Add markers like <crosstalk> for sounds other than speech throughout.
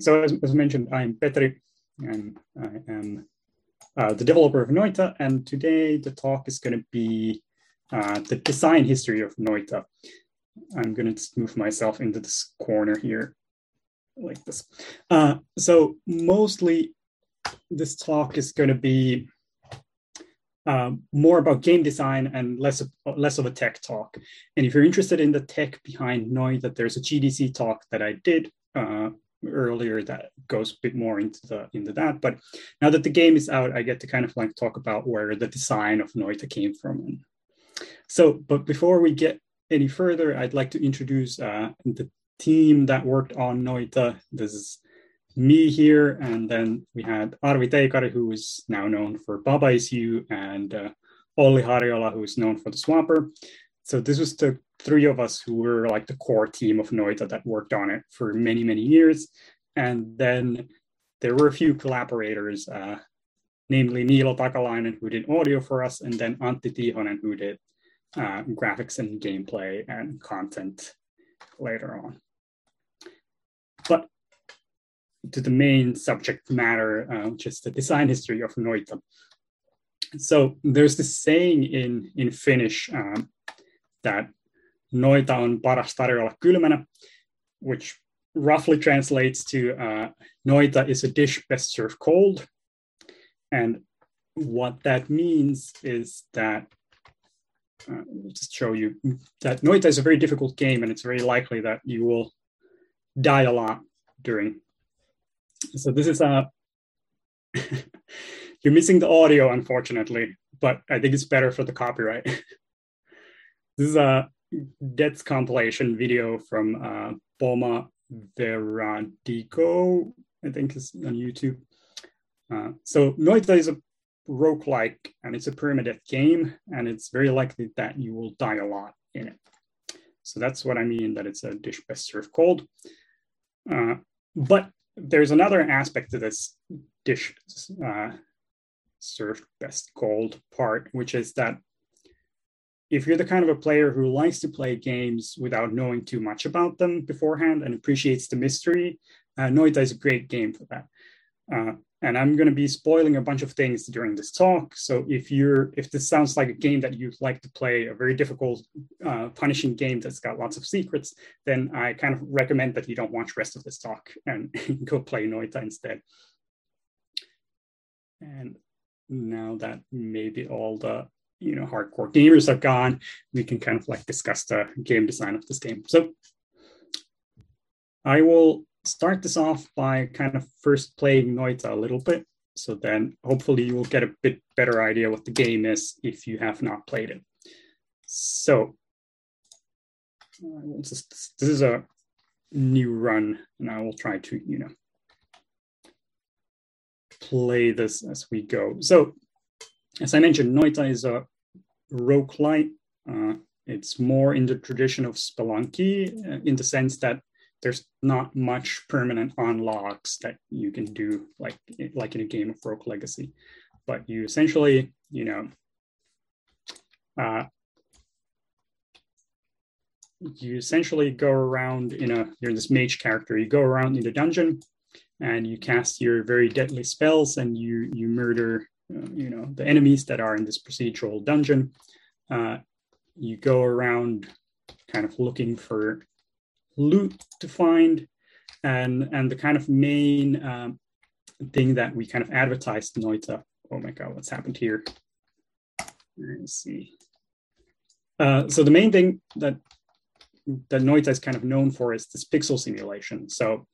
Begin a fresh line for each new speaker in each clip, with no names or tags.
So as, as mentioned, I'm Petri and I am uh, the developer of Noita. And today the talk is going to be uh, the design history of Noita. I'm going to move myself into this corner here like this. Uh, so mostly this talk is going to be um, more about game design and less of, less of a tech talk. And if you're interested in the tech behind Noita, there's a GDC talk that I did uh, earlier that goes a bit more into the into that. But now that the game is out, I get to kind of like talk about where the design of Noita came from. And so, but before we get any further, I'd like to introduce uh, the team that worked on Noita. This is me here, and then we had Arvi Teikari, who is now known for Baba Is You, and uh, Olli Harjola, who is known for the Swapper. So this was the three of us who were like the core team of Noita that worked on it for many, many years. And then there were a few collaborators, uh, namely Niilo Takalainen, who did audio for us, and then Antti Tihonen, who did uh, graphics and gameplay and content later on. But to the main subject matter, uh, which is the design history of Noita. So there's this saying in, in Finnish um, that noita on paras tarjolla kylmänä, which roughly translates to uh, noita is a dish best served cold. And what that means is that, uh, just show you that noita is a very difficult game and it's very likely that you will die a lot during. So this is a, <laughs> you're missing the audio, unfortunately, but I think it's better for the copyright. <laughs> this is a Death's compilation video from uh, Boma Veradico, I think is on YouTube. Uh, so Noita is a roguelike and it's a permadeath game, and it's very likely that you will die a lot in it. So that's what I mean that it's a dish best served cold. Uh, but there's another aspect to this dish uh, served best cold part, which is that if you're the kind of a player who likes to play games without knowing too much about them beforehand and appreciates the mystery, uh, Noita is a great game for that. Uh, and I'm going to be spoiling a bunch of things during this talk. So if you're if this sounds like a game that you'd like to play, a very difficult, uh, punishing game that's got lots of secrets, then I kind of recommend that you don't watch rest of this talk and <laughs> go play Noita instead. And now that maybe all the you know hardcore gamers have gone, we can kind of like discuss the game design of this game. So I will start this off by kind of first playing Noita a little bit. So then hopefully you will get a bit better idea what the game is if you have not played it. So just, this is a new run and I will try to, you know, play this as we go. So as I mentioned, Noita is a roguelite. Uh, it's more in the tradition of Spelunky uh, in the sense that there's not much permanent unlocks that you can do like like in a game of Rogue Legacy, but you essentially, you know, uh, you essentially go around in a you're this mage character. You go around in the dungeon, and you cast your very deadly spells, and you you murder uh, you know the enemies that are in this procedural dungeon. Uh, you go around kind of looking for loot to find, and and the kind of main um, thing that we kind of advertised Noita. Oh my god, what's happened here? Let's see. Uh, so the main thing that that Noita is kind of known for is this pixel simulation. So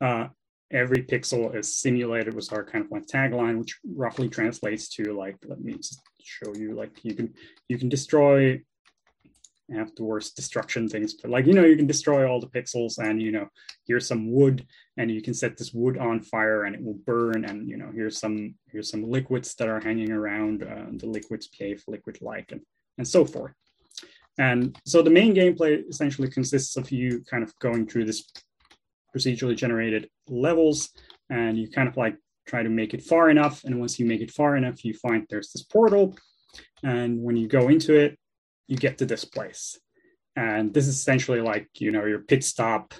uh, every pixel is simulated was our kind of like tagline, which roughly translates to like, let me just show you, like you can you can destroy worst destruction things, but like you know, you can destroy all the pixels and you know, here's some wood and you can set this wood on fire and it will burn and you know, here's some here's some liquids that are hanging around, uh, the liquids behave liquid-like and, and so forth. And so the main gameplay essentially consists of you kind of going through this procedurally generated levels and you kind of like try to make it far enough. And once you make it far enough, you find there's this portal And when you go into it, you get to this place. And this is essentially like, you know, your pit stop.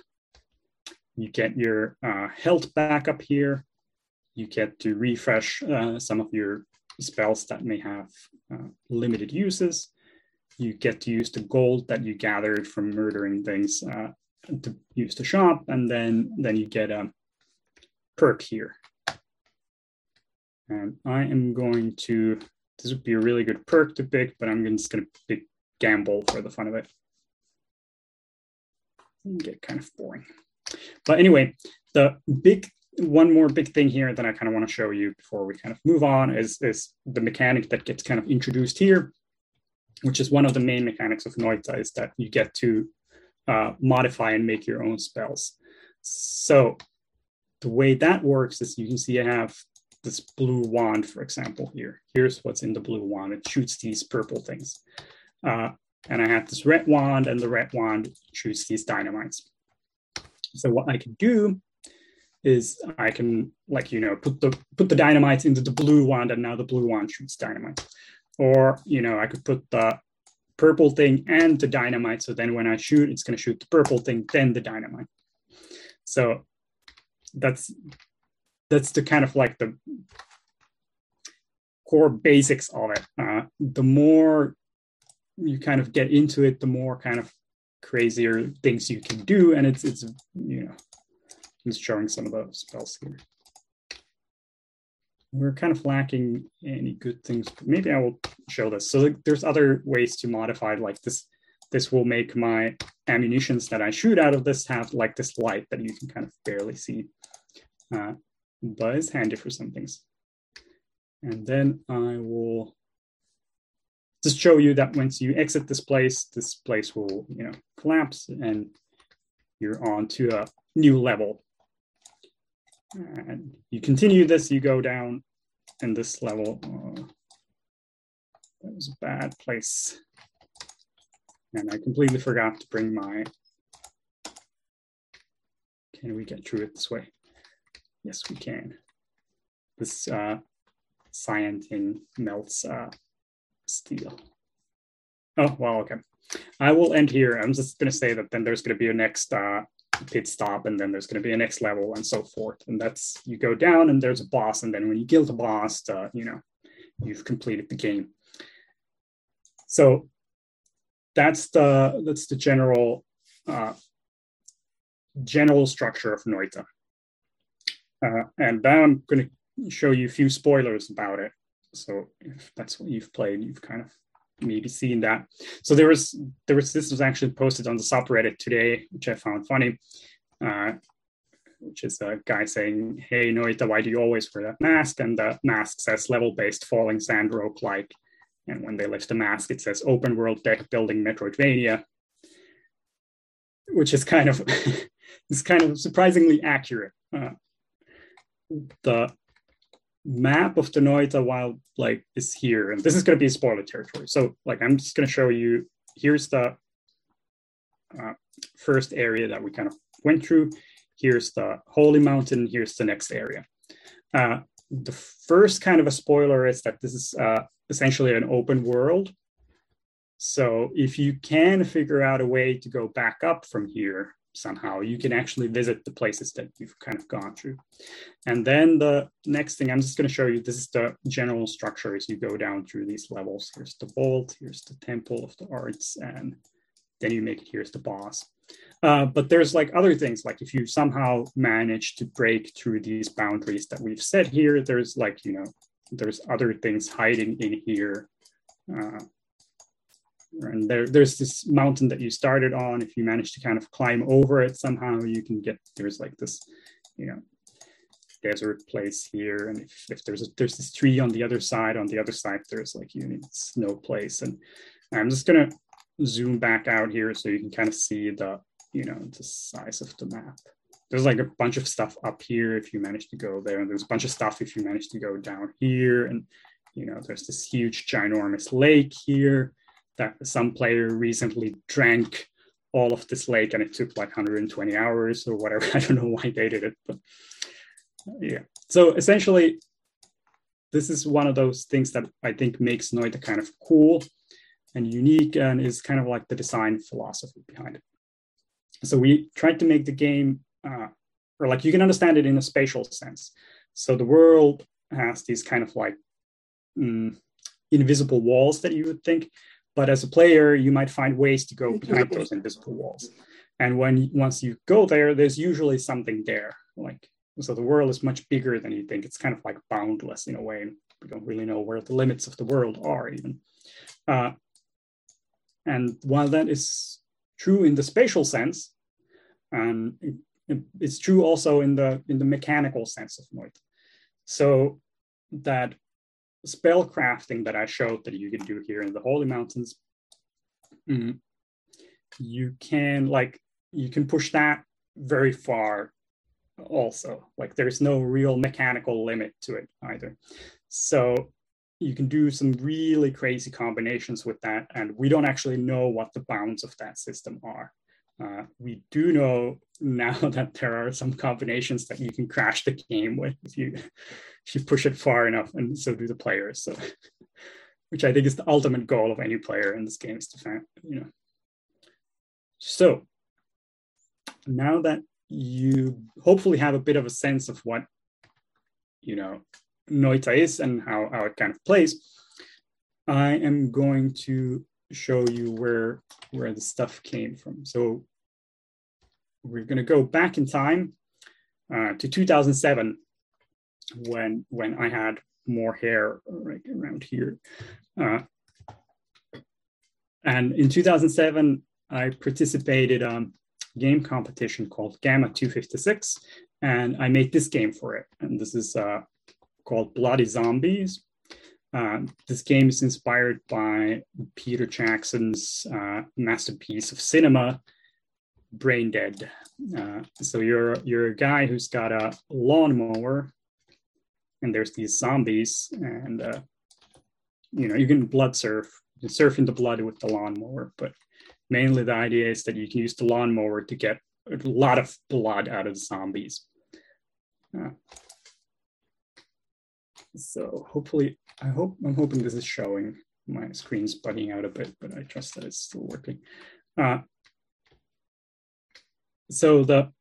You get your uh, health back up here. You get to refresh uh, some of your spells that may have uh, limited uses. You get to use the gold that you gathered from murdering things uh, to use the shop, and then then you get a perk here. And I am going to, this would be a really good perk to pick, but I'm just going to pick gamble for the fun of it. Get kind of boring. But anyway, the big one more big thing here that I kind of want to show you before we kind of move on is, is the mechanic that gets kind of introduced here, which is one of the main mechanics of Noita is that you get to uh, modify and make your own spells. So the way that works is you can see I have this blue wand, for example, here. Here's what's in the blue wand. It shoots these purple things. Uh, and I have this red wand, and the red wand shoots these dynamites. So what I can do is I can, like, you know, put the put the dynamites into the blue wand, and now the blue wand shoots dynamite. Or, you know, I could put the purple thing and the dynamite. So then when I shoot, it's going to shoot the purple thing, then the dynamite. So that's that's the kind of like the core basics of it. Uh, the more you kind of get into it, the more kind of crazier things you can do, and it's it's you know, just showing some of those spells here. We're kind of lacking any good things. Maybe I will show this. So like, there's other ways to modify like this. This will make my ammunitions that I shoot out of this have like this light that you can kind of barely see uh, but it's handy for some things. And then I will just show you that once you exit this place, this place will you know collapse and you're on to a new level. And you continue this, you go down in this level. Uh, that was a bad place. And I completely forgot to bring my, can we get through it this way? Yes, we can. This uh, thing melts uh, steel. Oh, well, okay. I will end here. I'm just going to say that then there's going to be a next uh, pit stop, and then there's going to be a next level, and so forth. And that's you go down, and there's a boss, and then when you kill the boss, uh, you know, you've completed the game. So that's the that's the general uh, general structure of Noita. Uh, and now I'm going to show you a few spoilers about it. So if that's what you've played, you've kind of maybe seen that. So there was there was this was actually posted on the subreddit today, which I found funny. Uh, which is a guy saying, "Hey Noita, why do you always wear that mask?" And the mask says level-based falling sand roguelike. And when they lift the mask, it says open world deck building Metroidvania, which is kind of <laughs> is kind of surprisingly accurate. Uh, the map of the Noita Wild like is here, and this is going to be spoiler territory. So like I'm just going to show you. Here's the uh, first area that we kind of went through. Here's the Holy Mountain. Here's the next area. Uh, the first kind of a spoiler is that this is uh, essentially an open world. So if you can figure out a way to go back up from here, somehow. You can actually visit the places that you've kind of gone through. And then the next thing i'm just going to show you this is the general structure as you go down through these levels. Here's the vault here's the temple of the arts and then you make it here's the boss. Uh, but there's like other things like if you somehow manage to break through these boundaries that we've set here there's like you know there's other things hiding in here. Uh, and there, there's this mountain that you started on. If you manage to kind of climb over it somehow, you can get there's like this, you know, desert place here. And if, if there's a, there's this tree on the other side, on the other side there's like you need snow place. And I'm just gonna zoom back out here so you can kind of see the you know the size of the map. There's like a bunch of stuff up here if you manage to go there, and there's a bunch of stuff if you manage to go down here. And you know, there's this huge, ginormous lake here that some player recently drank all of this lake and it took like 120 hours or whatever. <laughs> I don't know why they did it, but yeah. So essentially, this is one of those things that I think makes Noita kind of cool and unique and is kind of like the design philosophy behind it. So we tried to make the game, uh, or like you can understand it in a spatial sense. So the world has these kind of like mm, invisible walls that you would think, but as a player, you might find ways to go behind those invisible walls. And when once you go there, there's usually something there. Like so, the world is much bigger than you think. It's kind of like boundless in a way. We don't really know where the limits of the world are even. Uh, and while that is true in the spatial sense, and it's true also in the in the mechanical sense of Noita. So that spell crafting that I showed that you can do here in the Holy Mountains, mm, you can like you can push that very far also. Like there's no real mechanical limit to it either. So you can do some really crazy combinations with that. And we don't actually know what the bounds of that system are. Uh, we do know now <laughs> that there are some combinations that you can crash the game with if you if you push it far enough, and so do the players. So, <laughs> which I think is the ultimate goal of any player in this game is to find, you know. So now that you hopefully have a bit of a sense of what you know Noita is and how, how it kind of plays, I am going to show you where where the stuff came from. So we're going to go back in time uh, to 2007 when when I had more hair right around here. Uh, and in 2007, I participated um, game competition called Gamma 256, and I made this game for it. And this is uh, called Bloody Zombies. Uh, this game is inspired by Peter Jackson's uh, masterpiece of cinema, Brain Dead. Uh, so you're you're a guy who's got a lawnmower, and there's these zombies, and uh, you know you can blood surf, you can surf into blood with the lawnmower, but mainly the idea is that you can use the lawnmower to get a lot of blood out of the zombies. So hopefully, I hope I'm hoping this is showing. My screen's bugging out a bit, but I trust that it's still working. Uh, so the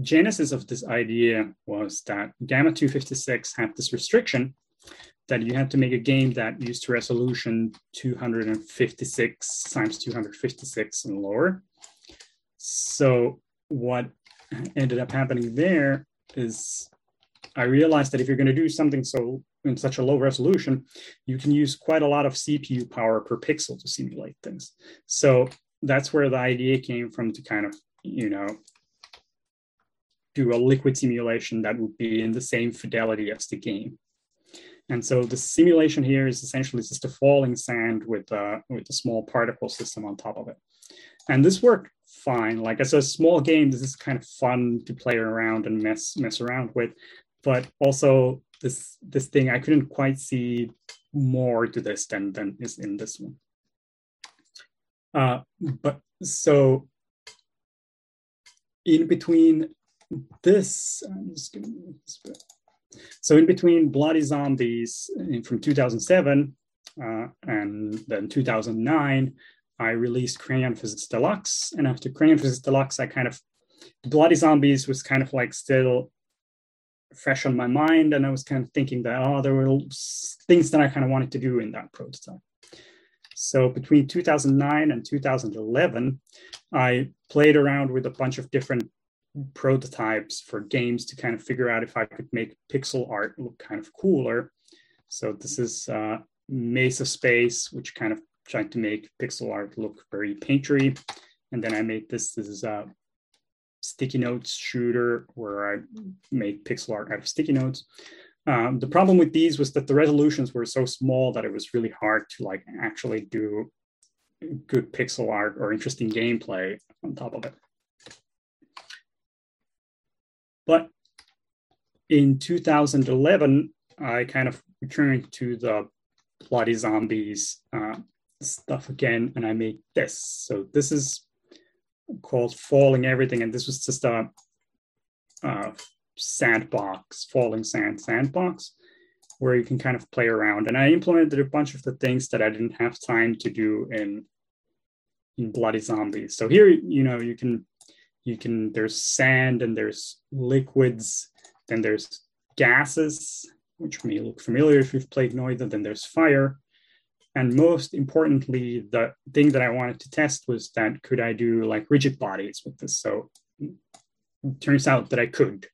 genesis of this idea was that Gamma 256 had this restriction that you had to make a game that used resolution 256 times 256 and lower. So what ended up happening there is I realized that if you're going to do something so in such a low resolution, you can use quite a lot of CPU power per pixel to simulate things. So that's where the idea came from to kind of, you know, do a liquid simulation that would be in the same fidelity as the game. And so the simulation here is essentially just a falling sand with, uh, with a small particle system on top of it. And this worked fine. Like as a small game, this is kind of fun to play around and mess mess around with. But also this this thing, I couldn't quite see more to this than than is in this one. Uh, but so in between this, this. So in between Bloody Zombies from 2007 uh, and then 2009, I released Crayon Physics Deluxe. And after Crayon Physics Deluxe, I kind of, Bloody Zombies was kind of like still fresh on my mind. And I was kind of thinking that, oh, there were things that I kind of wanted to do in that prototype. So between 2009 and 2011, I played around with a bunch of different prototypes for games to kind of figure out if I could make pixel art look kind of cooler. So this is uh, of Space, which kind of tried to make pixel art look very paintery. And then I made this, this is a sticky notes shooter where I made pixel art out of sticky notes. Um, the problem with these was that the resolutions were so small that it was really hard to like actually do good pixel art or interesting gameplay on top of it. But in 2011, I kind of returned to the bloody zombies uh, stuff again, and I made this. So this is called Falling Everything, and this was just a, a sandbox, falling sand sandbox. where you can kind of play around. And I implemented a bunch of the things that I didn't have time to do in in Bloody Zombies. So here, you know, you can you can there's sand and there's liquids, then there's gases, which may look familiar if you've played Noita, then there's fire. And most importantly, the thing that I wanted to test was that could I do like rigid bodies with this? So it turns out that I could,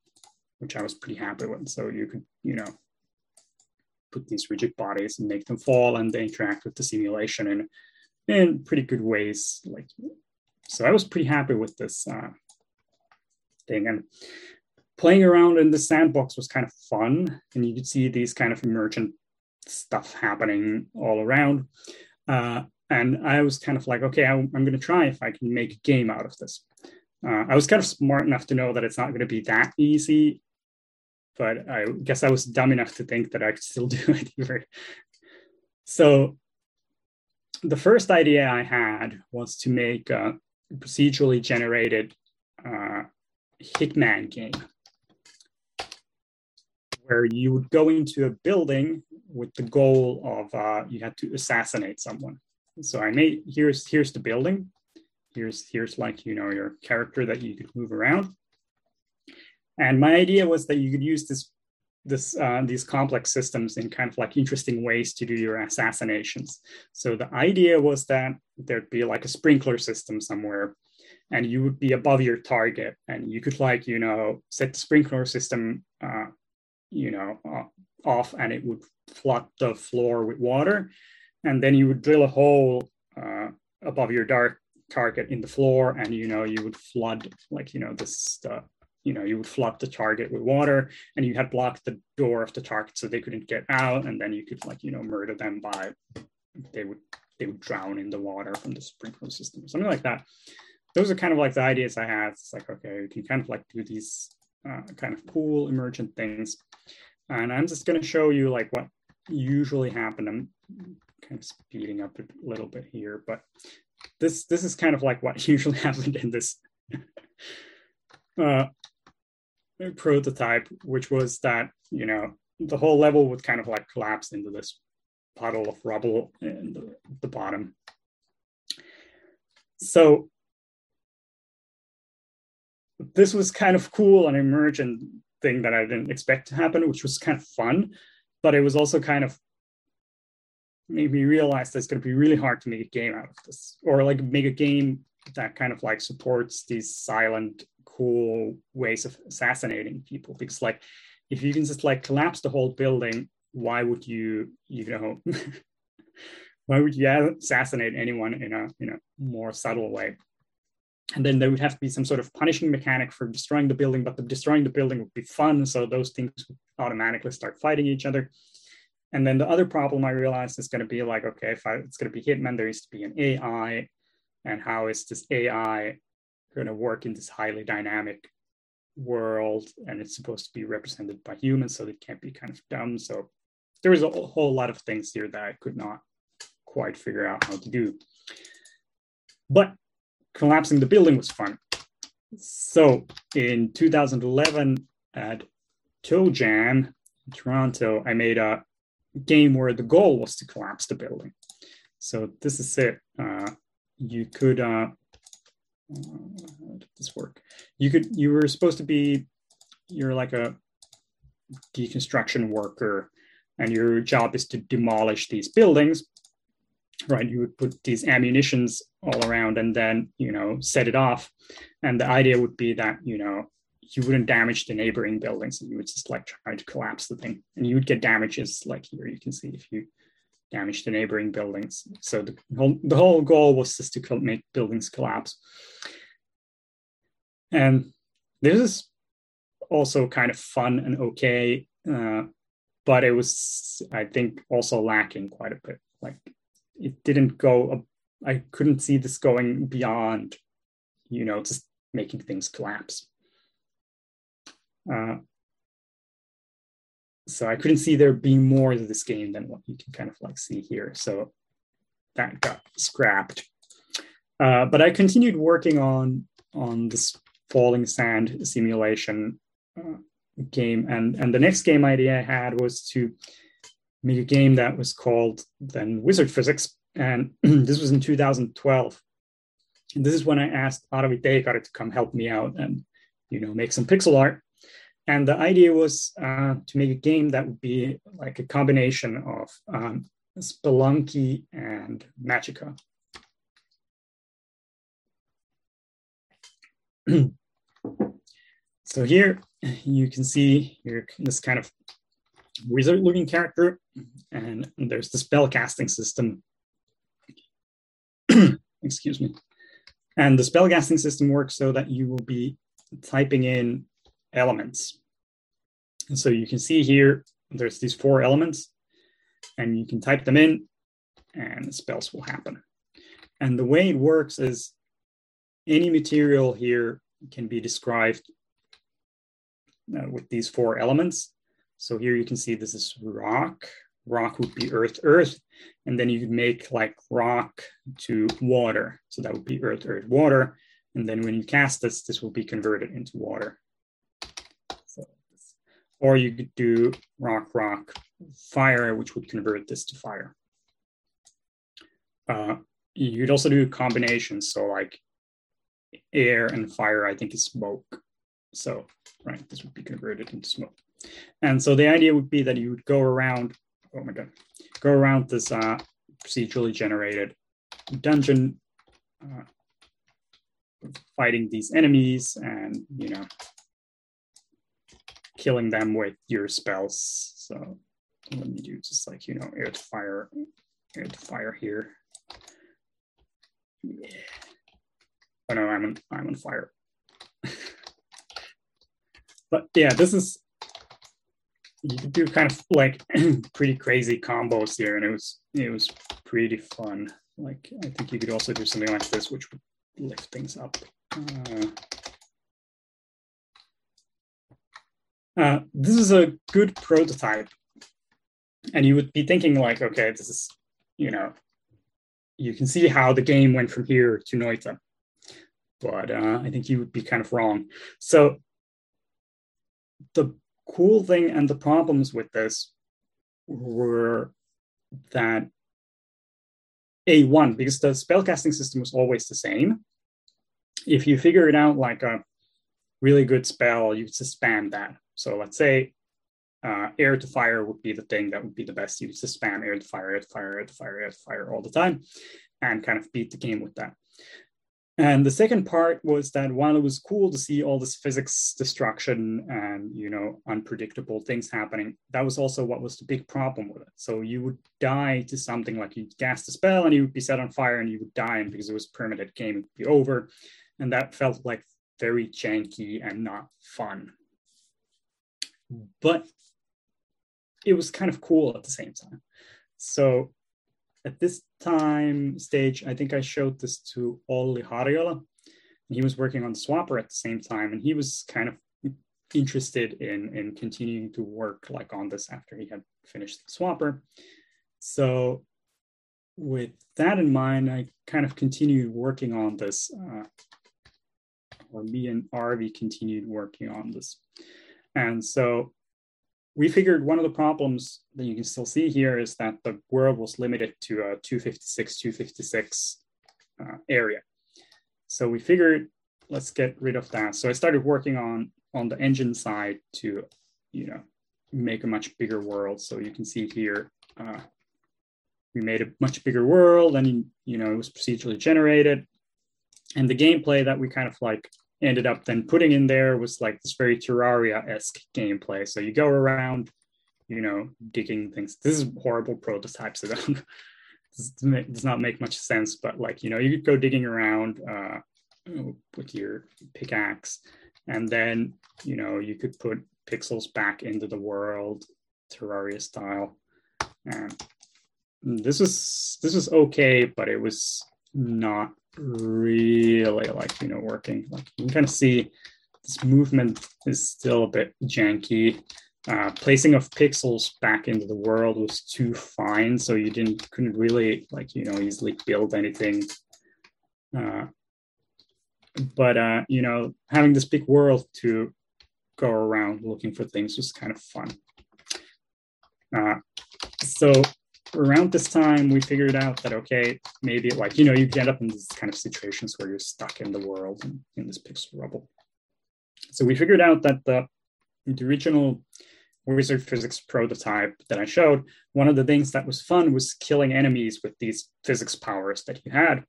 which I was pretty happy with. So you could, you know, put these rigid bodies and make them fall and they interact with the simulation in, in pretty good ways. Like, so I was pretty happy with this uh, thing. And playing around in the sandbox was kind of fun. And you could see these kind of emergent stuff happening all around. Uh, and I was kind of like, okay, I, I'm going to try if I can make a game out of this. Uh, I was kind of smart enough to know that it's not going to be that easy, but I guess I was dumb enough to think that I could still <laughs> do it either. So the first idea I had was to make a procedurally generated uh, Hitman game where you would go into a building with the goal of uh, you had to assassinate someone. So I made here's here's the building. Here's here's like you know your character that you could move around. And my idea was that you could use this this uh, these complex systems in kind of like interesting ways to do your assassinations. So the idea was that there'd be like a sprinkler system somewhere and you would be above your target and you could like you know set the sprinkler system uh, you know, uh, off and it would flood the floor with water. And then you would drill a hole uh, above your dark target in the floor and, you know, you would flood like, you know, this, uh, you know, you would flood the target with water and you had blocked the door of the target so they couldn't get out. And then you could like, you know, murder them by, they would, they would drown in the water from the sprinkler system, or something like that. Those are kind of like the ideas I have. It's like, okay, you can kind of like do these uh, kind of cool emergent things. And I'm just going to show you like what usually happen. I'm kind of speeding up a little bit here, but this this is kind of like what <laughs> usually happened in this <laughs> uh, prototype, which was that you know the whole level would kind of like collapse into this puddle of rubble in the, the bottom. So this was kind of cool and emergent thing that I didn't expect to happen, which was kind of fun. But it was also kind of made me realize that it's going to be really hard to make a game out of this, or like make a game that kind of like supports these silent, cool ways of assassinating people. Because like, if you can just like collapse the whole building, why would you, you know, <laughs> why would you assassinate anyone in a in a more subtle way? And then there would have to be some sort of punishing mechanic for destroying the building, but the destroying the building would be fun. So those things would automatically start fighting each other. And then the other problem I realized is going to be like, okay, if I, it's going to be Hitman, there needs to be an AI. And how is this AI going to work in this highly dynamic world? And it's supposed to be represented by humans, so it can't be kind of dumb. So there was a whole lot of things here that I could not quite figure out how to do. But collapsing the building was fun. So in 2011 at TOJam in Toronto, I made a game where the goal was to collapse the building. So this is it. Uh, you could, uh, how did this work? You could, you were supposed to be, you're like a deconstruction worker and your job is to demolish these buildings right? You would put these ammunitions all around and then you know set it off. And the idea would be that you know you wouldn't damage the neighboring buildings and you would just like try to collapse the thing. And you would get damages like here you can see if you damage the neighboring buildings. So the whole, the whole goal was just to make buildings collapse. And this is also kind of fun and okay uh, but it was i think also lacking quite a bit like it didn't go i couldn't see this going beyond you know just making things collapse. Uh, so i couldn't see there being more to this game than what you can kind of like see here. So that got scrapped. Uh, but i continued working on on this falling sand simulation uh, game. And and the next game idea i had was to make a game that was called then Wizard Physics, and <clears throat> this was in 2012. And this is when I asked Arvi Teikari to come help me out and you know make some pixel art. And the idea was uh, to make a game that would be like a combination of um, Spelunky and Magicka. <clears throat> so here you can see here this kind of wizard looking character and there's the spell casting system. <clears throat> Excuse me. And the spell casting system works so that you will be typing in elements. And so you can see here there's these four elements and you can type them in and spells will happen. And the way it works is any material here can be described uh, with these four elements. So here you can see this is rock. Rock would be earth, earth. And then you could make like rock to water. So that would be earth, earth, water. And then when you cast this, this will be converted into water. So, or you could do rock, rock, fire, which would convert this to fire. Uh, you could also do combinations. So like air and fire, I think is smoke. So, right, this would be converted into smoke. And so the idea would be that you would go around, oh my God, go around this uh, procedurally generated dungeon, uh, fighting these enemies and, you know, killing them with your spells. So let me do just like, you know, air to fire, air to fire here. Yeah. Oh no, I'm on, I'm on fire. <laughs> but yeah, this is you could do kind of like <clears throat> pretty crazy combos here, and it was it was pretty fun. Like I think you could also do something like this, which would lift things up. Uh, uh, this is a good prototype, and you would be thinking like, okay, this is you know, you can see how the game went from here to Noita but uh, I think you would be kind of wrong. So the cool thing and the problems with this were that A1, because the spellcasting system was always the same, if you figure it out like a really good spell, you spam that. So let's say uh, air to fire would be the thing that would be the best. You spam air to fire, air to fire, air to fire, air to fire all the time and kind of beat the game with that. And the second part was that while it was cool to see all this physics destruction and you know unpredictable things happening, that was also what was the big problem with it. So you would die to something like you'd cast a spell and you would be set on fire and you would die, and because it was permanent game, would be over. And that felt like very janky and not fun. But it was kind of cool at the same time. So at this time stage, I think I showed this to Olli Harjola, he was working on Swapper at the same time, and he was kind of interested in in continuing to work like on this after he had finished Swapper. So with that in mind, I kind of continued working on this, uh, or me and Arvi continued working on this. And so we figured one of the problems that you can still see here is that the world was limited to a 256, 256 uh, area. So we figured, let's get rid of that. So I started working on, on the engine side to, you know, make a much bigger world. So you can see here, uh, we made a much bigger world and, you know, it was procedurally generated. And the gameplay that we kind of like ended up then putting in there was like this very Terraria-esque gameplay. So you go around, you know, digging things. This is horrible prototype, so <laughs> that does not make much sense. But like, you know, you could go digging around uh, with your pickaxe, and then you know you could put pixels back into the world, Terraria style. And this was this was okay, but it was not really like you know working. Like you can kind of see this movement is still a bit janky. Uh, placing of pixels back into the world was too fine so you didn't couldn't really like you know easily build anything. Uh, but uh, you know having this big world to go around looking for things was kind of fun. Uh, so around this time, we figured out that, okay, maybe like, you know, you end up in these kind of situations where you're stuck in the world and in this pixel rubble. So we figured out that the, the original wizard physics prototype that I showed, one of the things that was fun was killing enemies with these physics powers that you had.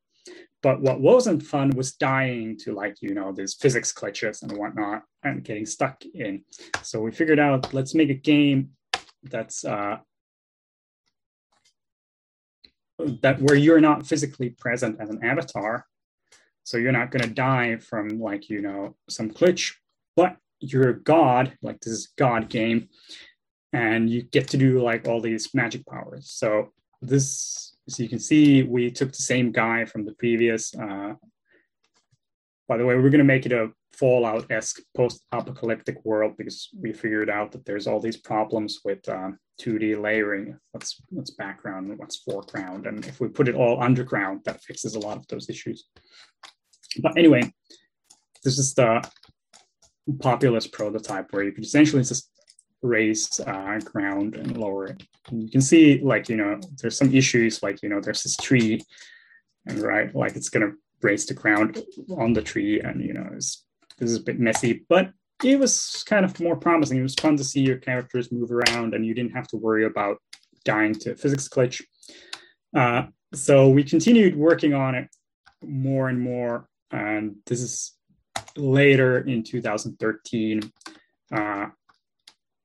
But what wasn't fun was dying to like, you know, these physics glitches and whatnot and getting stuck in. So we figured out, let's make a game that's uh, that where you're not physically present as an avatar. So you're not going to die from like, you know, some glitch, but you're a god, like this is god game, and you get to do like all these magic powers. So this, so you can see, we took the same guy from the previous. Uh, by the way, we're going to make it a Fallout-esque post-apocalyptic world because we figured out that there's all these problems with um, 2D layering. What's what's background and what's foreground, and if we put it all underground, that fixes a lot of those issues. But anyway, this is the populous prototype where you can essentially just raise uh, ground and lower it. And you can see, like you know, there's some issues, like you know, there's this tree, and right, like it's gonna raise the ground on the tree, and you know, it's this is a bit messy, but it was kind of more promising. It was fun to see your characters move around and you didn't have to worry about dying to physics glitch. Uh, so we continued working on it more and more. And this is later in 2013. Uh,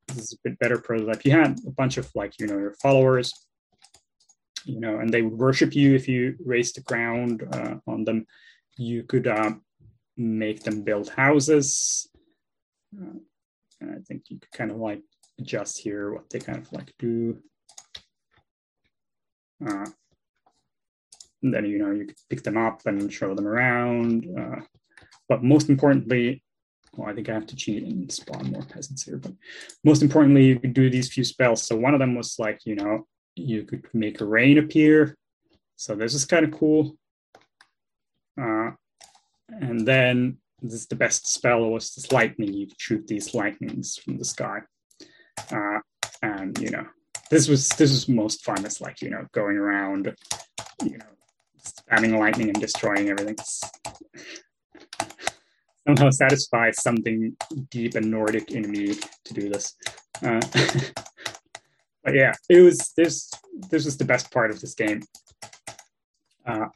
this is a bit better prototype. You had a bunch of like, you know, your followers, you know, and they would worship you if you raised the ground uh, on them. You could uh, make them build houses. Uh, and I think you could kind of like adjust here what they kind of like do. Uh, and then, you know, you could pick them up and show them around. Uh, but most importantly, well, I think I have to cheat and spawn more peasants here. But most importantly, you could do these few spells. So one of them was like, you know, you could make a rain appear. So this is kind of cool. Uh, and then this is the best spell or was this lightning. You shoot these lightnings from the sky. Uh, and you know, this was this was most fun. It's like, you know, going around, you know, spamming lightning and destroying everything. <laughs> somehow satisfies something deep and Nordic in me to do this. Uh, <laughs> but yeah, it was this this was the best part of this game. Uh,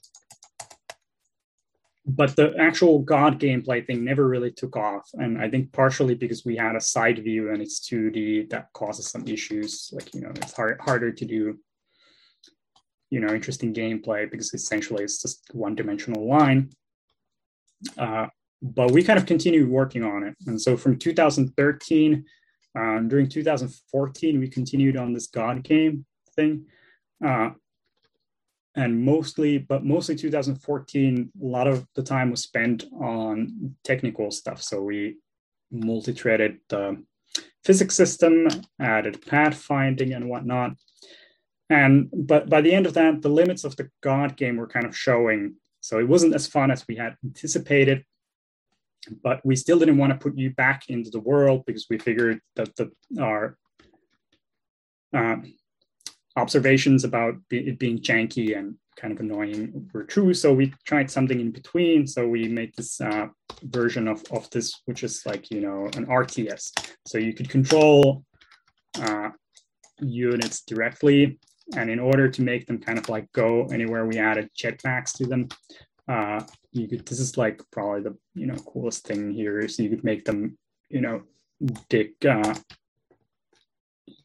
but the actual god gameplay thing never really took off. And i think partially because we had a side view and it's 2d that causes some issues. Like you know it's hard, harder to do you know interesting gameplay because essentially it's just one dimensional line. Uh, but we kind of continued working on it. And so from 2013 uh, during 2014 we continued on this god game thing. Uh, and mostly but mostly 2014 a lot of the time was spent on technical stuff. So we multi-threaded the physics system added pathfinding and whatnot. And but by the end of that the limits of the god game were kind of showing. So it wasn't as fun as we had anticipated but we still didn't want to put you back into the world because we figured that the our uh, observations about it being janky and kind of annoying were true. So we tried something in between. So we made this uh, version of, of this, which is like, you know, an RTS. So you could control uh, units directly. And in order to make them kind of like go anywhere, we added jetpacks to them. Uh, you could, this is like probably the, you know, coolest thing here. So you could make them, you know, dig, uh,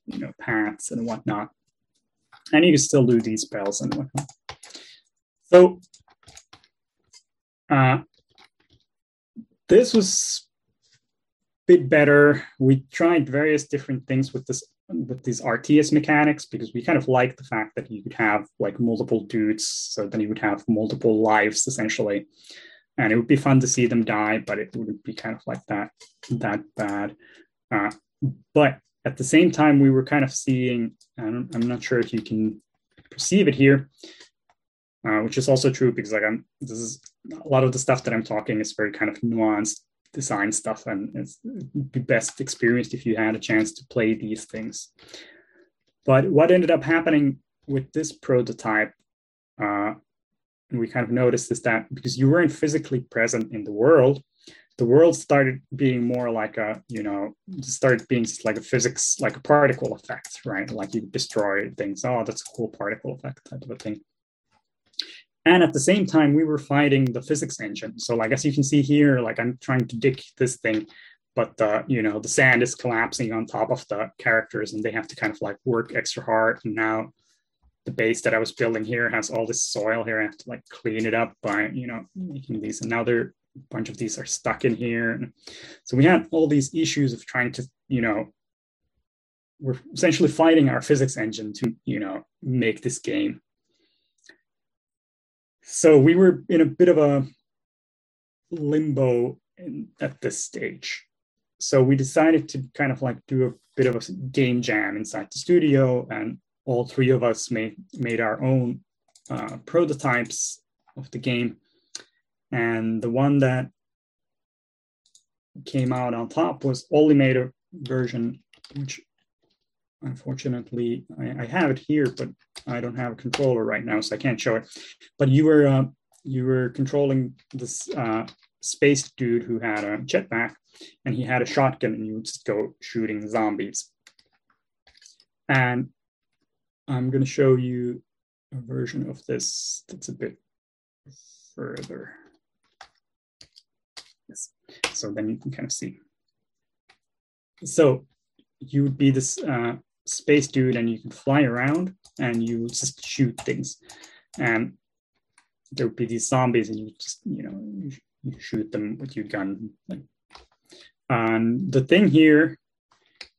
you know, paths and whatnot and you can still do these spells and whatnot. So uh, this was a bit better. We tried various different things with this with these RTS mechanics because we kind of like the fact that you could have like multiple dudes, so then you would have multiple lives essentially, and it would be fun to see them die, but it wouldn't be kind of like that that bad. Uh, but at the same time, we were kind of seeing, I'm, I'm not sure if you can perceive it here, uh, which is also true because like I'm, this is a lot of the stuff that I'm talking is very kind of nuanced design stuff, and it's be best experienced if you had a chance to play these things. But what ended up happening with this prototype, uh, we kind of noticed is that because you weren't physically present in the world, the world started being more like a, you know, started being just like a physics, like a particle effect, right? Like you destroy things. Oh, that's a cool particle effect type of a thing. And at the same time, we were fighting the physics engine. So like, as you can see here, like I'm trying to dig this thing, but the, you know, the sand is collapsing on top of the characters and they have to kind of like work extra hard. And now the base that I was building here has all this soil here. I have to like clean it up by, you know, making these. And now there a bunch of these are stuck in here. And so we had all these issues of trying to, you know, we're essentially fighting our physics engine to, you know, make this game. So we were in a bit of a limbo in, at this stage. So we decided to kind of like do a bit of a game jam inside the studio and all three of us made made our own uh, prototypes of the game, and the one that came out on top was a version, which unfortunately I, I, have it here, but I don't have a controller right now, so I can't show it. But you were uh, you were controlling this uh, space dude who had a jetpack, and he had a shotgun, and you would just go shooting zombies. And I'm going to show you a version of this that's a bit further. So then you can kind of see. So you would be this uh, space dude and you can fly around and you just shoot things. And there would be these zombies and you just, you know, you, shoot them with your gun. And the thing here,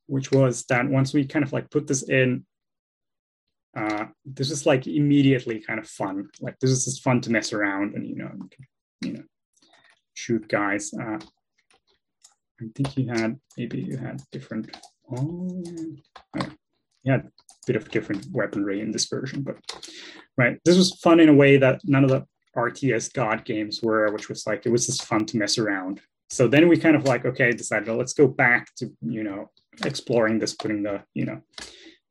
which was that once we kind of like put this in, uh, this is like immediately kind of fun. Like this is just fun to mess around and you know, you know, shoot guys. Uh, I think you had maybe you had different. Oh, oh, you had a bit of different weaponry in this version, but right, this was fun in a way that none of the RTS God games were, which was like it was just fun to mess around. So then we kind of like okay, decided well, let's go back to you know exploring this, putting the you know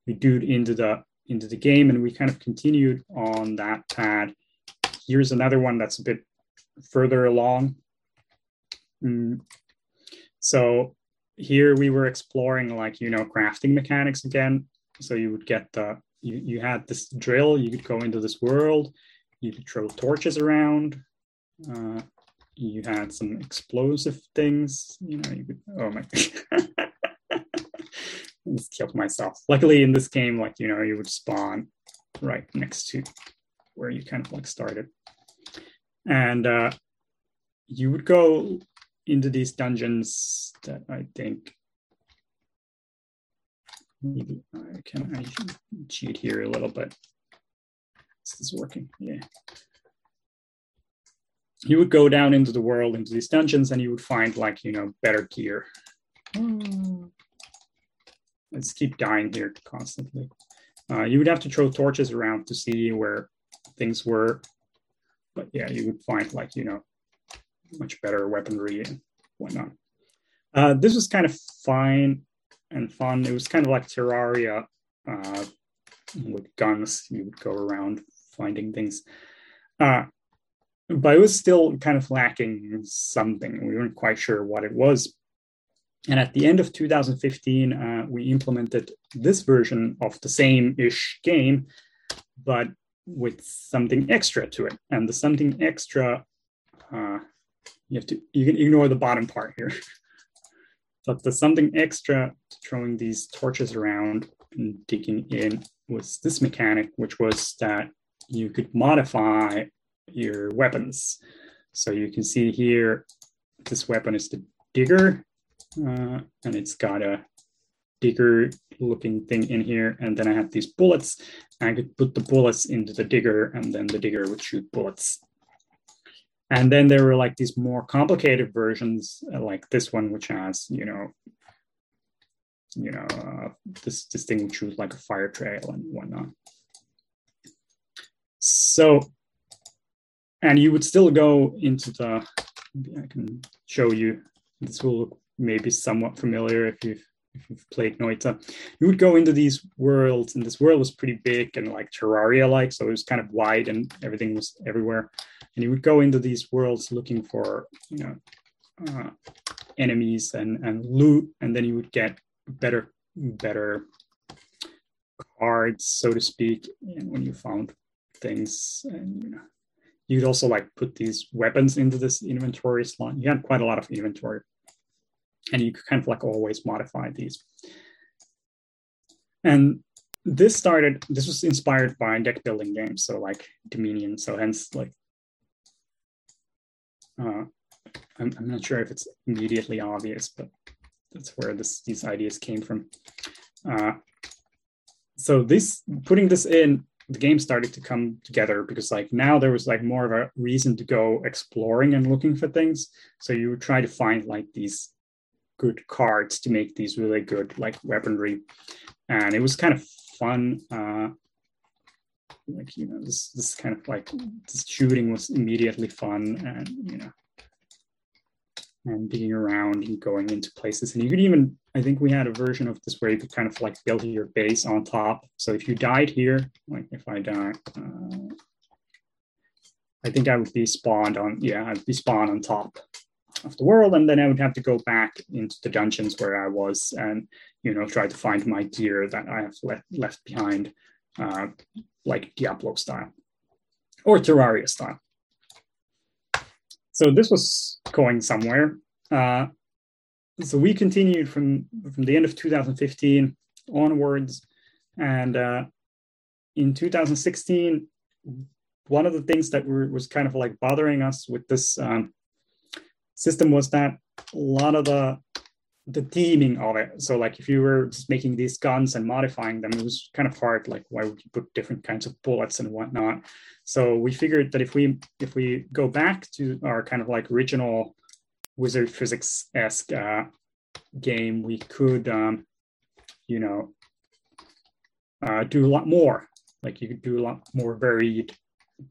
the dude into the into the game, and we kind of continued on that pad. Here's another one that's a bit further along. Mm. So here we were exploring like you know crafting mechanics again. So you would get the you, you had this drill, you could go into this world, you could throw torches around. Uh, you had some explosive things, you know, you could oh my <laughs> just killed myself. Luckily, in this game, like you know, you would spawn right next to where you kind of like started, and uh, you would go into these dungeons that I think maybe I can I cheat here a little bit. This is working, yeah. You would go down into the world, into these dungeons, and you would find like you know better gear. Mm let's keep dying here constantly. Uh, you would have to throw torches around to see where things were. But yeah, you would find like, you know, much better weaponry and whatnot. Uh, this was kind of fine and fun. It was kind of like Terraria uh, with guns. You would go around finding things. Uh, but it was still kind of lacking something. We weren't quite sure what it was. And at the end of 2015, uh, we implemented this version of the same-ish game, but with something extra to it. And the something extra, uh, you have to you can ignore the bottom part here. <laughs> but there's something extra to throwing these torches around and digging in was this mechanic, which was that you could modify your weapons. So you can see here, this weapon is the digger, uh, and it's got a digger looking thing in here. And then I have these bullets. I could put the bullets into the digger and then the digger would shoot bullets. And then there were like these more complicated versions, uh, like this one, which has, you know, you know, uh, this, this thing would shoot like a fire trail and whatnot. So, and you would still go into the, I can show you, this will look maybe somewhat familiar if you've if you've played Noita, you would go into these worlds, and this world was pretty big and like Terraria-like, so it was kind of wide and everything was everywhere. And you would go into these worlds looking for, you know, uh, enemies and and loot, and then you would get better better cards, so to speak, and when you found things. And you know, you'd also like put these weapons into this inventory slot. You had quite a lot of inventory and you could kind of like always modify these. And this started, this was inspired by deck building games, so like Dominion. So hence like, uh, I'm, I'm not sure if it's immediately obvious, but that's where this these ideas came from. Uh, so this putting this in, the game started to come together because like now there was like more of a reason to go exploring and looking for things. So you would try to find like these good cards to make these really good like weaponry and it was kind of fun uh like you know this this kind of like this shooting was immediately fun and you know and digging around and going into places. And you could even i think we had a version of this where you could kind of like build your base on top. So if you died here like if i die uh, i think i would be spawned on yeah i'd be spawned on top of the world. And then i would have to go back into the dungeons where i was and you know try to find my gear that i have left, left behind uh, like diablo style or terraria style. So this was going somewhere. Uh, so we continued from from the end of 2015 onwards. And uh, in 2016 one of the things that were, was kind of like bothering us with this um, system was that a lot of the the theming of it. So like if you were just making these guns and modifying them, it was kind of hard. Like why would you put different kinds of bullets and whatnot? So we figured that if we if we go back to our kind of like original wizard physics esque uh, game, we could um, you know uh, do a lot more. Like you could do a lot more varied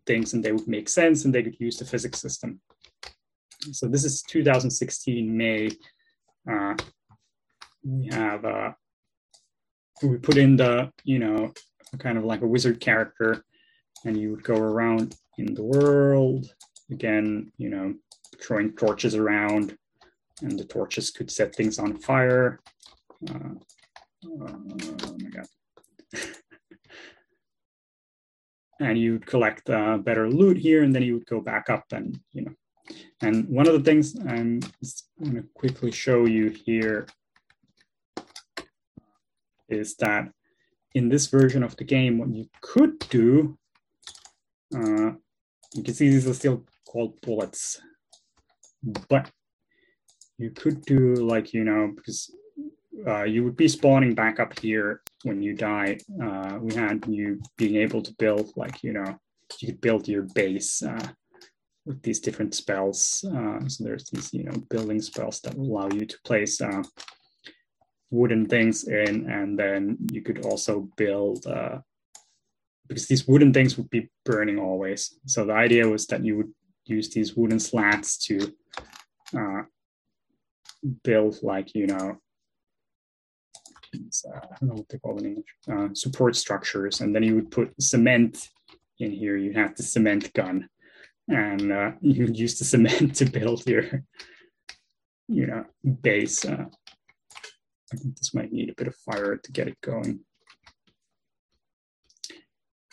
things, and they would make sense, and they could use the physics system so this is 2016 May. Uh, we have uh, we put in the you know kind of like a wizard character, and you would go around in the world again, you know, throwing torches around, and the torches could set things on fire. Uh, oh my god. <laughs> and you'd collect uh, better loot here, and then you would go back up and you know and one of the things I'm going to quickly show you here is that in this version of the game, what you could do, uh, you can see these are still called bullets, but you could do like, you know, because uh, you would be spawning back up here when you die. Uh, we had you being able to build like, you know, you could build your base uh, with these different spells. Uh, so there's these, you know, building spells that allow you to place uh, wooden things in, and then you could also build uh, because these wooden things would be burning always. So the idea was that you would use these wooden slats to uh, build, like you know, uh, I don't know what they call them in English, uh, support structures, and then you would put cement in here. You have the cement gun and uh, <laughs> you use the cement to build your you know base uh, i think this might need a bit of fire to get it going.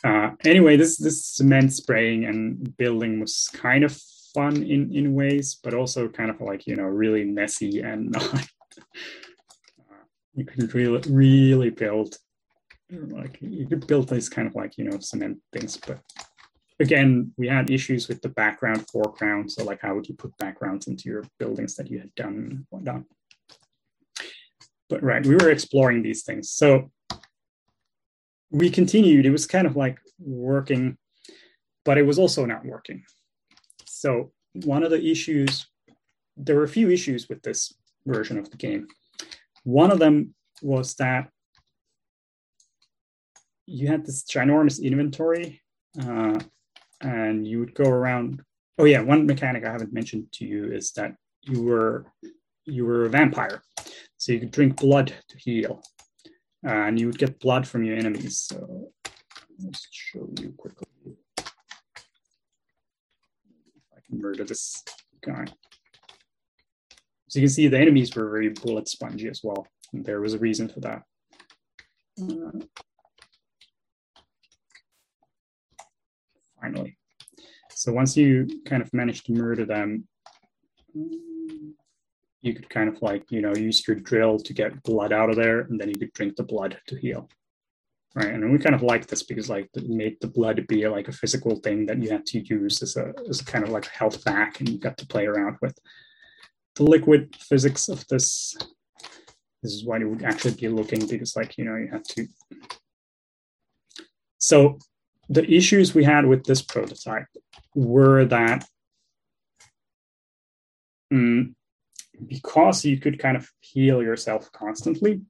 Uh, anyway this this cement spraying and building was kind of fun in in ways but also kind of like you know really messy and <laughs> not uh, you could really really build like you could build these kind of like you know cement things but again, we had issues with the background, foreground. So like, how would you put backgrounds into your buildings that you had done and whatnot? But right, we were exploring these things. So we continued. It was kind of like working, but it was also not working. So one of the issues, there were a few issues with this version of the game. One of them was that you had this ginormous inventory uh, and you would go around. Oh yeah, one mechanic I haven't mentioned to you is that you were you were a vampire. So you could drink blood to heal, and you would get blood from your enemies. So let's show you quickly. If I can murder this guy. So you can see the enemies were very bullet spongy as well. And there was a reason for that. Uh, finally. So once you kind of manage to murder them, you could kind of like, you know, use your drill to get blood out of there, and then you could drink the blood to heal. Right. And we kind of like this because like it made the blood be like a physical thing that you had to use as a as kind of like a health back and you got to play around with. The liquid physics of this this is what you would actually be looking because like you know you have to so the issues we had with this prototype were that mm, because you could kind of heal yourself constantly,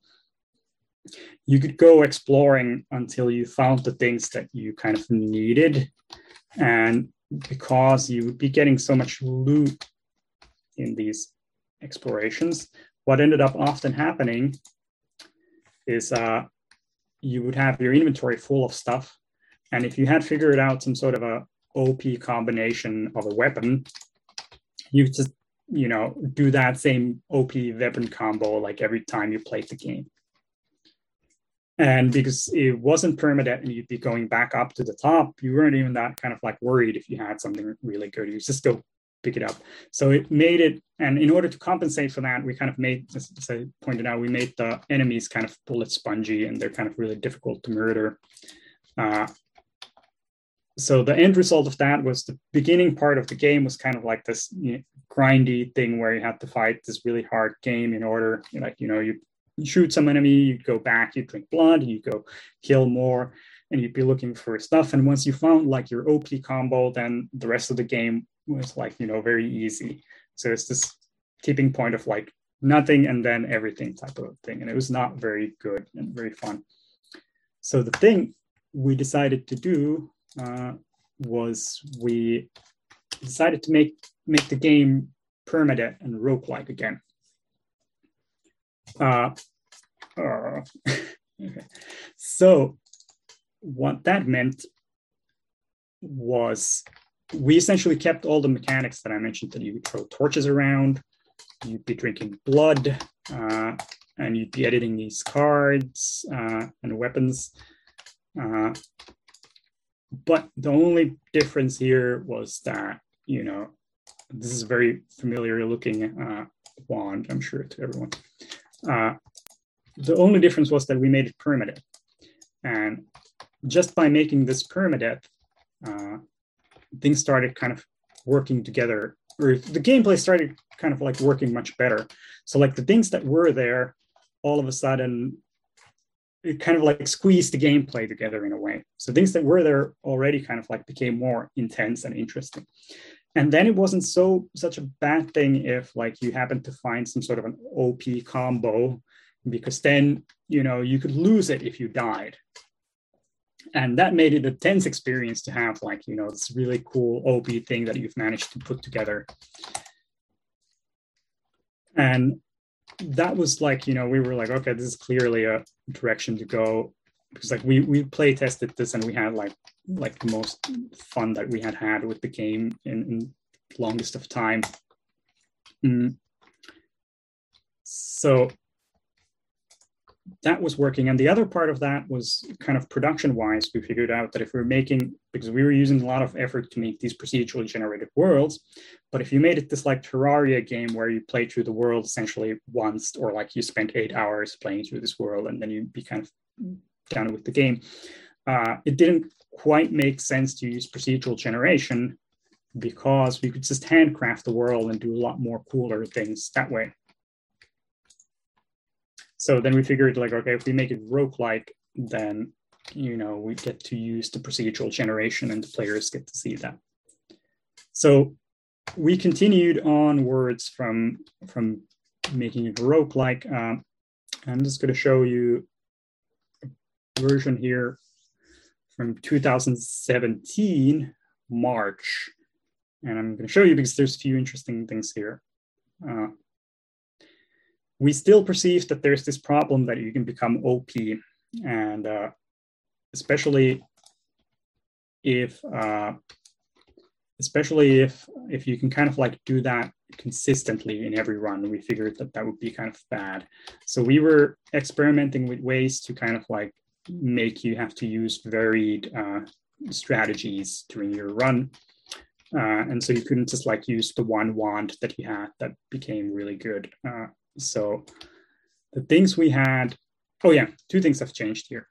you could go exploring until you found the things that you kind of needed. And because you would be getting so much loot in these explorations, what ended up often happening is uh, you would have your inventory full of stuff. And if you had figured out some sort of a OP combination of a weapon, you just you know do that same OP weapon combo like every time you played the game. And because it wasn't permanent and you'd be going back up to the top, you weren't even that kind of like worried if you had something really good. You just go pick it up. So it made it, and in order to compensate for that, we kind of made, as I pointed out, we made the enemies kind of bullet spongy and they're kind of really difficult to murder. Uh, so the end result of that was the beginning part of the game was kind of like this you know, grindy thing where you had to fight this really hard game in order like you know you, you shoot some enemy you go back you drink blood you go kill more and you'd be looking for stuff. And once you found like your op combo then the rest of the game was like you know very easy. So it's this tipping point of like nothing and then everything type of thing. And it was not very good and very fun. So the thing we decided to do uh, was we decided to make make the game permadeath and roguelike again. Uh, uh, <laughs> okay. So what that meant was we essentially kept all the mechanics that I mentioned that you could throw torches around, you'd be drinking blood, uh, and you'd be editing these cards uh, and weapons. Uh, but the only difference here was that, you know, this is a very familiar looking uh, wand, I'm sure to everyone. Uh, the only difference was that we made it permadeath. And just by making this permadeath, uh, things started kind of working together, or the gameplay started kind of like working much better. So like the things that were there, all of a sudden it kind of like squeezed the gameplay together in a way. So things that were there already kind of like became more intense and interesting. And then it wasn't so such a bad thing if like you happen to find some sort of an OP combo, because then you know you could lose it if you died. And that made it a tense experience to have like, you know, this really cool OP thing that you've managed to put together. And that was like you know we were like okay this is clearly a direction to go because like we we play tested this and we had like like the most fun that we had had with the game in, in longest of time mm. so that was working. And the other part of that was kind of production wise. We figured out that if we are making, because we were using a lot of effort to make these procedurally generated worlds, but if you made it this like Terraria game where you play through the world essentially once, or like you spent eight hours playing through this world and then you'd be kind of done with the game, uh, it didn't quite make sense to use procedural generation because we could just handcraft the world and do a lot more cooler things that way. So then we figured like, okay, if we make it roguelike, then you know we get to use the procedural generation and the players get to see that. So we continued onwards from from making it roguelike. Um, I'm just going to show you a version here from 2017 March, and I'm going to show you because there's a few interesting things here. Uh, we still perceive that there's this problem that you can become OP, and uh, especially if uh, especially if if you can kind of like do that consistently in every run. We figured that that would be kind of bad. So we were experimenting with ways to kind of like make you have to use varied uh, strategies during your run. Uh, and so you couldn't just like use the one wand that you had that became really good. Uh, so the things we had oh yeah two things have changed here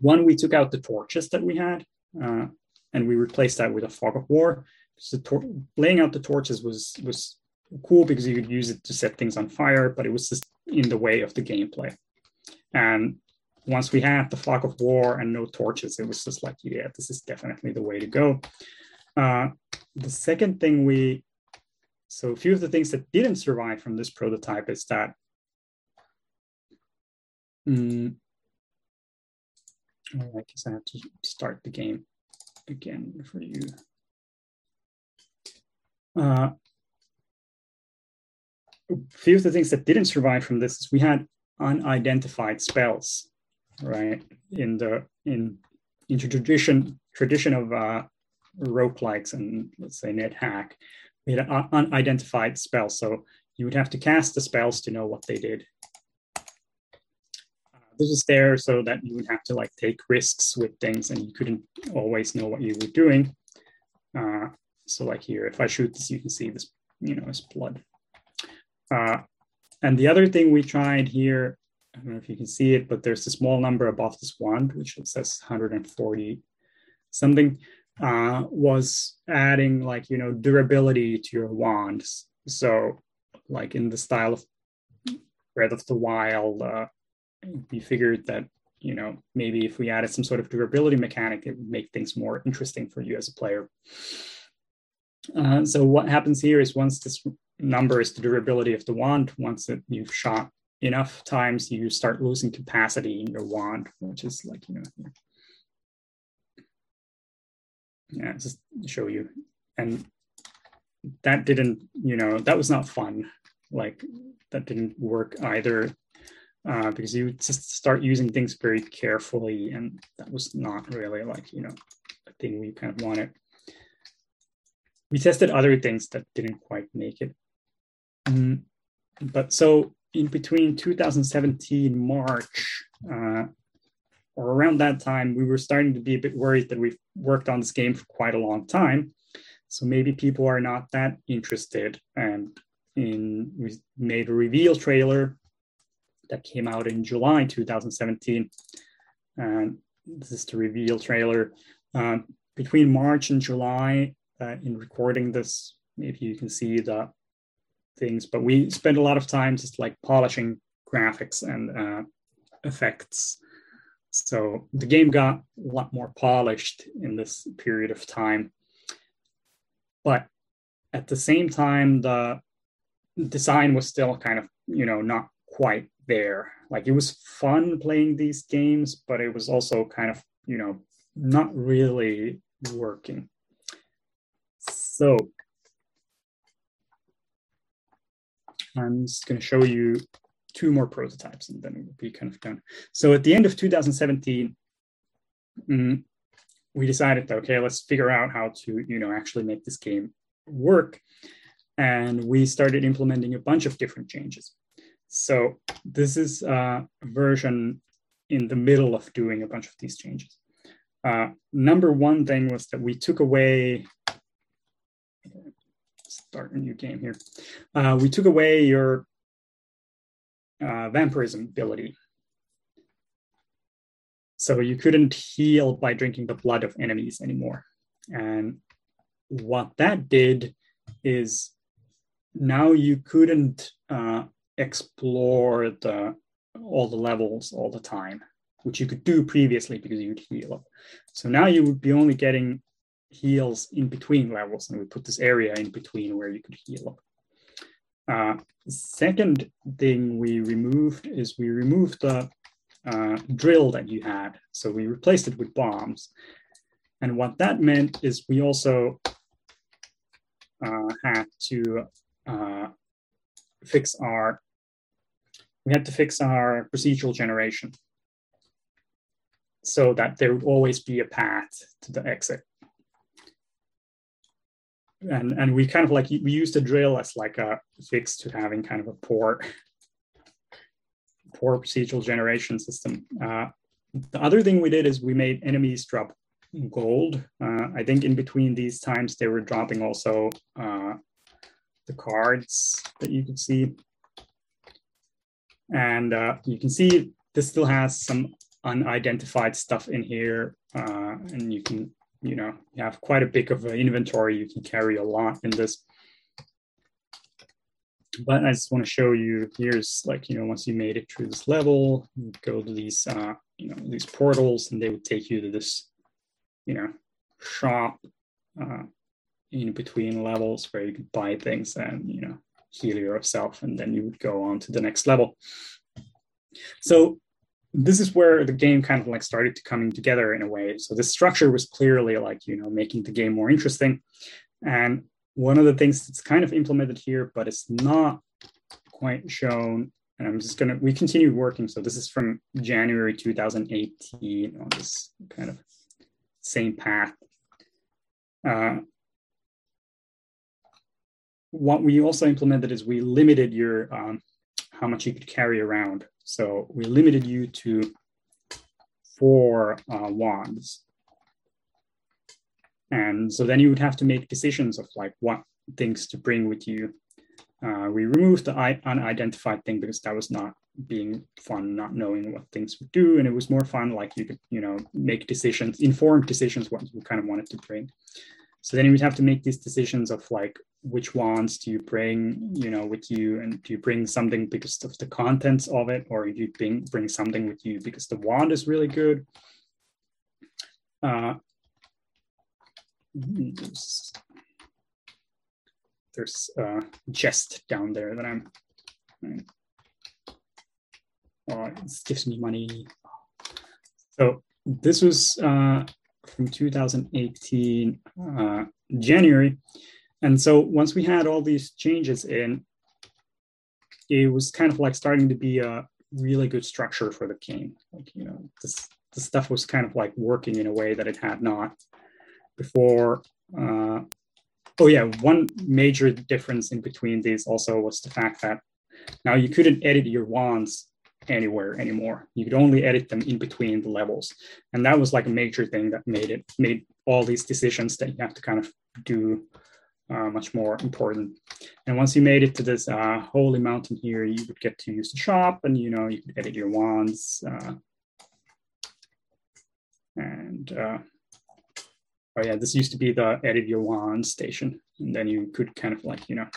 one we took out the torches that we had uh, and we replaced that with a fog of war. So tor- laying out the torches was was cool because you could use it to set things on fire, but it was just in the way of the gameplay. And once we had the fog of war and no torches, it was just like, yeah, this is definitely the way to go. Uh, the second thing we, so a few of the things that didn't survive from this prototype is that um, I guess I have to start the game again for you. Uh, a few of the things that didn't survive from this is we had unidentified spells, right? In the in in tradition tradition of uh, roguelikes and let's say NetHack, we un- unidentified spells. So you would have to cast the spells to know what they did this is there so that you would have to like take risks with things and you couldn't always know what you were doing. Uh, so like here, if I shoot this, you can see this, you know, is blood. Uh, and the other thing we tried here, I don't know if you can see it, but there's a small number above this wand, which says 140 something, uh, was adding like, you know, durability to your wands. So like in the style of Breath of the Wild, uh, we figured that you know maybe if we added some sort of durability mechanic it would make things more interesting for you as a player uh, so what happens here is once this number is the durability of the wand once that you've shot enough times you start losing capacity in your wand which is like you know yeah just show you. And that didn't you know that was not fun. Like that didn't work either uh, because you just start using things very carefully, and that was not really like you know a thing we kind of wanted. We tested other things that didn't quite make it, mm, but so in between 2017 March uh, or around that time, we were starting to be a bit worried that we've worked on this game for quite a long time. So maybe people are not that interested. And in we made a reveal trailer that came out in July 2017. And this is the reveal trailer. Um, between March and July, uh, in recording this, maybe you can see the things, but we spent a lot of time just like polishing graphics and uh, effects. So the game got a lot more polished in this period of time. But at the same time, the design was still kind of, you know, not quite there. Like it was fun playing these games, but it was also kind of, you know, not really working. So I'm just going to show you two more prototypes and then we'll be kind of done. So at the end of 2017, mm, we decided, okay, let's figure out how to, you know, actually make this game work. And we started implementing a bunch of different changes. So this is a version in the middle of doing a bunch of these changes. Uh, number one thing was that we took away, start a new game here. Uh, we took away your uh, vampirism ability. So you couldn't heal by drinking the blood of enemies anymore. And what that did is now you couldn't uh, explore the all the levels all the time, which you could do previously because you'd heal. So now you would be only getting heals in between levels, and we put this area in between where you could heal. Uh, second thing we removed is we removed the uh, drill that you had. So we replaced it with bombs. And what that meant is we also uh, had to uh, fix our we had to fix our procedural generation so that there would always be a path to the exit. And, and we kind of like, we used the drill as like a fix to having kind of a poor, poor procedural generation system. Uh, the other thing we did is we made enemies drop gold. Uh, I think in between these times, they were dropping also uh, the cards that you could see. And uh, you can see this still has some unidentified stuff in here. Uh, and you can, you know, you have quite a big of an inventory. You can carry a lot in this. But I just want to show you, here's like, you know, once you made it through this level, you go to these, uh, you know, these portals and they would take you to this, you know, shop uh, in between levels where you could buy things and, you know, heal yourself. And then you would go on to the next level. So this is where the game kind of like started to coming together in a way. So the structure was clearly like, you know, making the game more interesting. And one of the things that's kind of implemented here, but it's not quite shown. And I'm just gonna, we continued working. So this is from January 2018 on this kind of same path. Uh, what we also implemented is we limited your um, how much you could carry around. So we limited you to four uh, wands. And so then you would have to make decisions of like what things to bring with you. Uh, we removed the unidentified thing because that was not being fun, not knowing what things would do. And it was more fun, like you could, you know, make decisions, informed decisions, what you kind of wanted to bring. So then you would have to make these decisions of like which wands do you bring, you know, with you, and do you bring something because of the contents of it, or do you bring bring something with you because the wand is really good. Uh, there's, there's a chest down there that I'm. Oh, it gives me money. So this was uh, from 2018 uh, January. And so once we had all these changes in, it was kind of like starting to be a really good structure for the game. Like, you know, this, the stuff was kind of like working in a way that it had not before. Uh, oh yeah, one major difference in between these also was the fact that now you couldn't edit your wands anywhere anymore. You could only edit them in between the levels. And that was like a major thing that made it made all these decisions that you have to kind of do uh, much more important. And once you made it to this uh, holy mountain here, you would get to use the shop and you know you could edit your wands. Uh, and uh, oh yeah, this used to be the edit your wand station. And then you could kind of like, you know,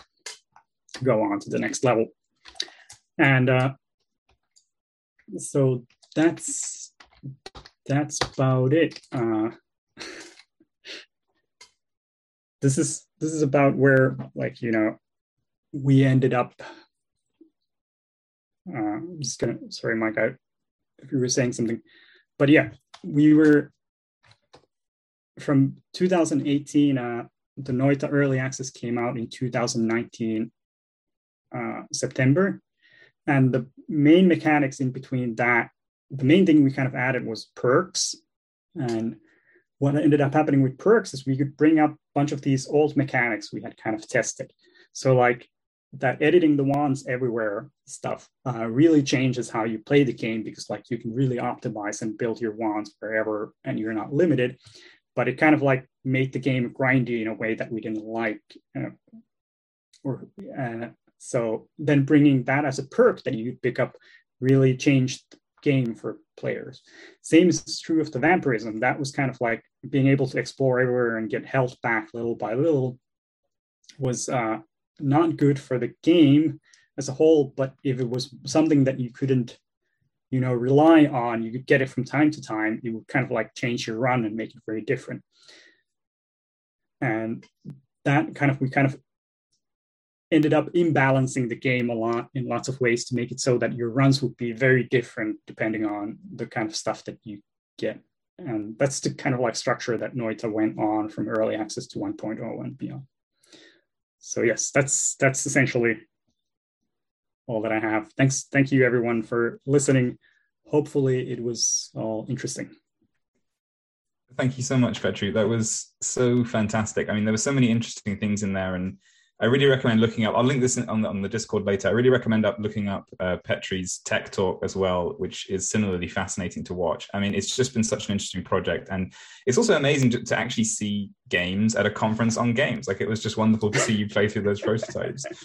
go on to the next level. And uh, so that's that's about it. Uh, <laughs> this is this is about where like you know we ended up. Uh, I'm just gonna sorry, Mike, I, if you were saying something, but yeah, we were from 2018. Uh, the Noita early access came out in 2019 uh, September, and the main mechanics in between that, the main thing we kind of added was perks. And what ended up happening with perks is we could bring up a bunch of these old mechanics we had kind of tested. So like that editing the wands everywhere stuff uh, really changes how you play the game because like you can really optimize and build your wands wherever and you're not limited. But it kind of like made the game grindy in a way that we didn't like. Uh, or uh, so then bringing that as a perk that you pick up really changed the game for players. Same is true of the vampirism. That was kind of like being able to explore everywhere and get health back little by little was uh, not good for the game as a whole. But if it was something that you couldn't, you know, rely on, you could get it from time to time. It would kind of like change your run and make it very different. And that kind of we kind of ended up imbalancing the game a lot in lots of ways to make it so that your runs would be very different depending on the kind of stuff that you get. And that's the kind of like structure that Noita went on from early access to 1.0 and beyond. So yes, that's that's essentially all that I have. Thanks, thank you everyone for listening. Hopefully, it was all interesting.
Thank you so much, Petri. That was so fantastic. I mean, there were so many interesting things in there, and I really recommend looking up. I'll link this on the, on the Discord later. I really recommend up looking up uh, Petri's tech talk as well, which is similarly fascinating to watch. I mean, it's just been such an interesting project, and it's also amazing to, to actually see games at a conference on games. Like it was just wonderful to see you play through those prototypes. <laughs>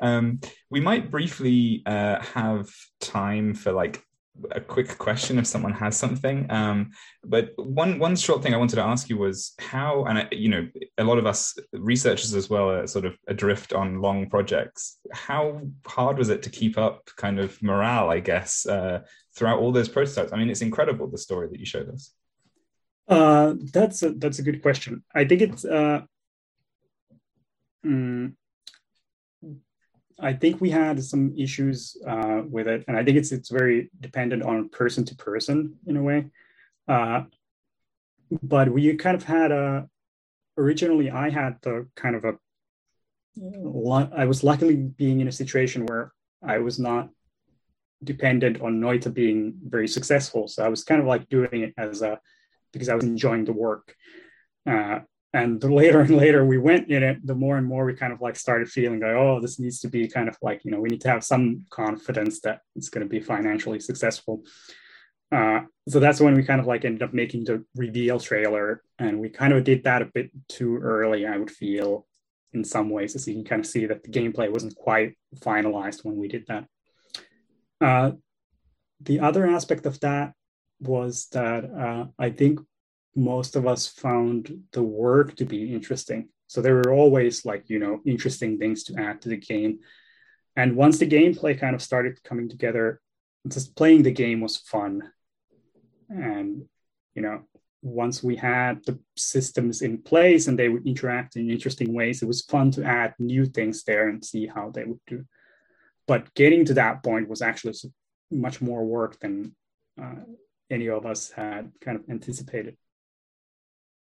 Um, we might briefly uh, have time for like a quick question if someone has something. Um, but one one short thing I wanted to ask you was how, and I, you know, a lot of us researchers as well are sort of adrift on long projects. How hard was it to keep up kind of morale, I guess, uh, throughout all those prototypes? I mean, it's incredible the story that you showed us.
Uh, that's a, that's a good question. I think it's. Uh, mm, I think we had some issues uh, with it, and I think it's it's very dependent on person to person in a way. Uh, but we kind of had a originally I had the kind of a I was luckily being in a situation where I was not dependent on Noita being very successful, so I was kind of like doing it as a because I was enjoying the work. Uh, and the later and later we went in it the more and more we kind of like started feeling like oh this needs to be kind of like you know we need to have some confidence that it's going to be financially successful. Uh, so that's when we kind of like ended up making the reveal trailer and we kind of did that a bit too early i would feel in some ways as you can kind of see that the gameplay wasn't quite finalized when we did that. Uh, the other aspect of that was that uh, i think most of us found the work to be interesting. So there were always like, you know, interesting things to add to the game. And once the gameplay kind of started coming together, just playing the game was fun. And, you know, once we had the systems in place and they would interact in interesting ways, it was fun to add new things there and see how they would do. But getting to that point was actually much more work than uh, any of us had kind of anticipated.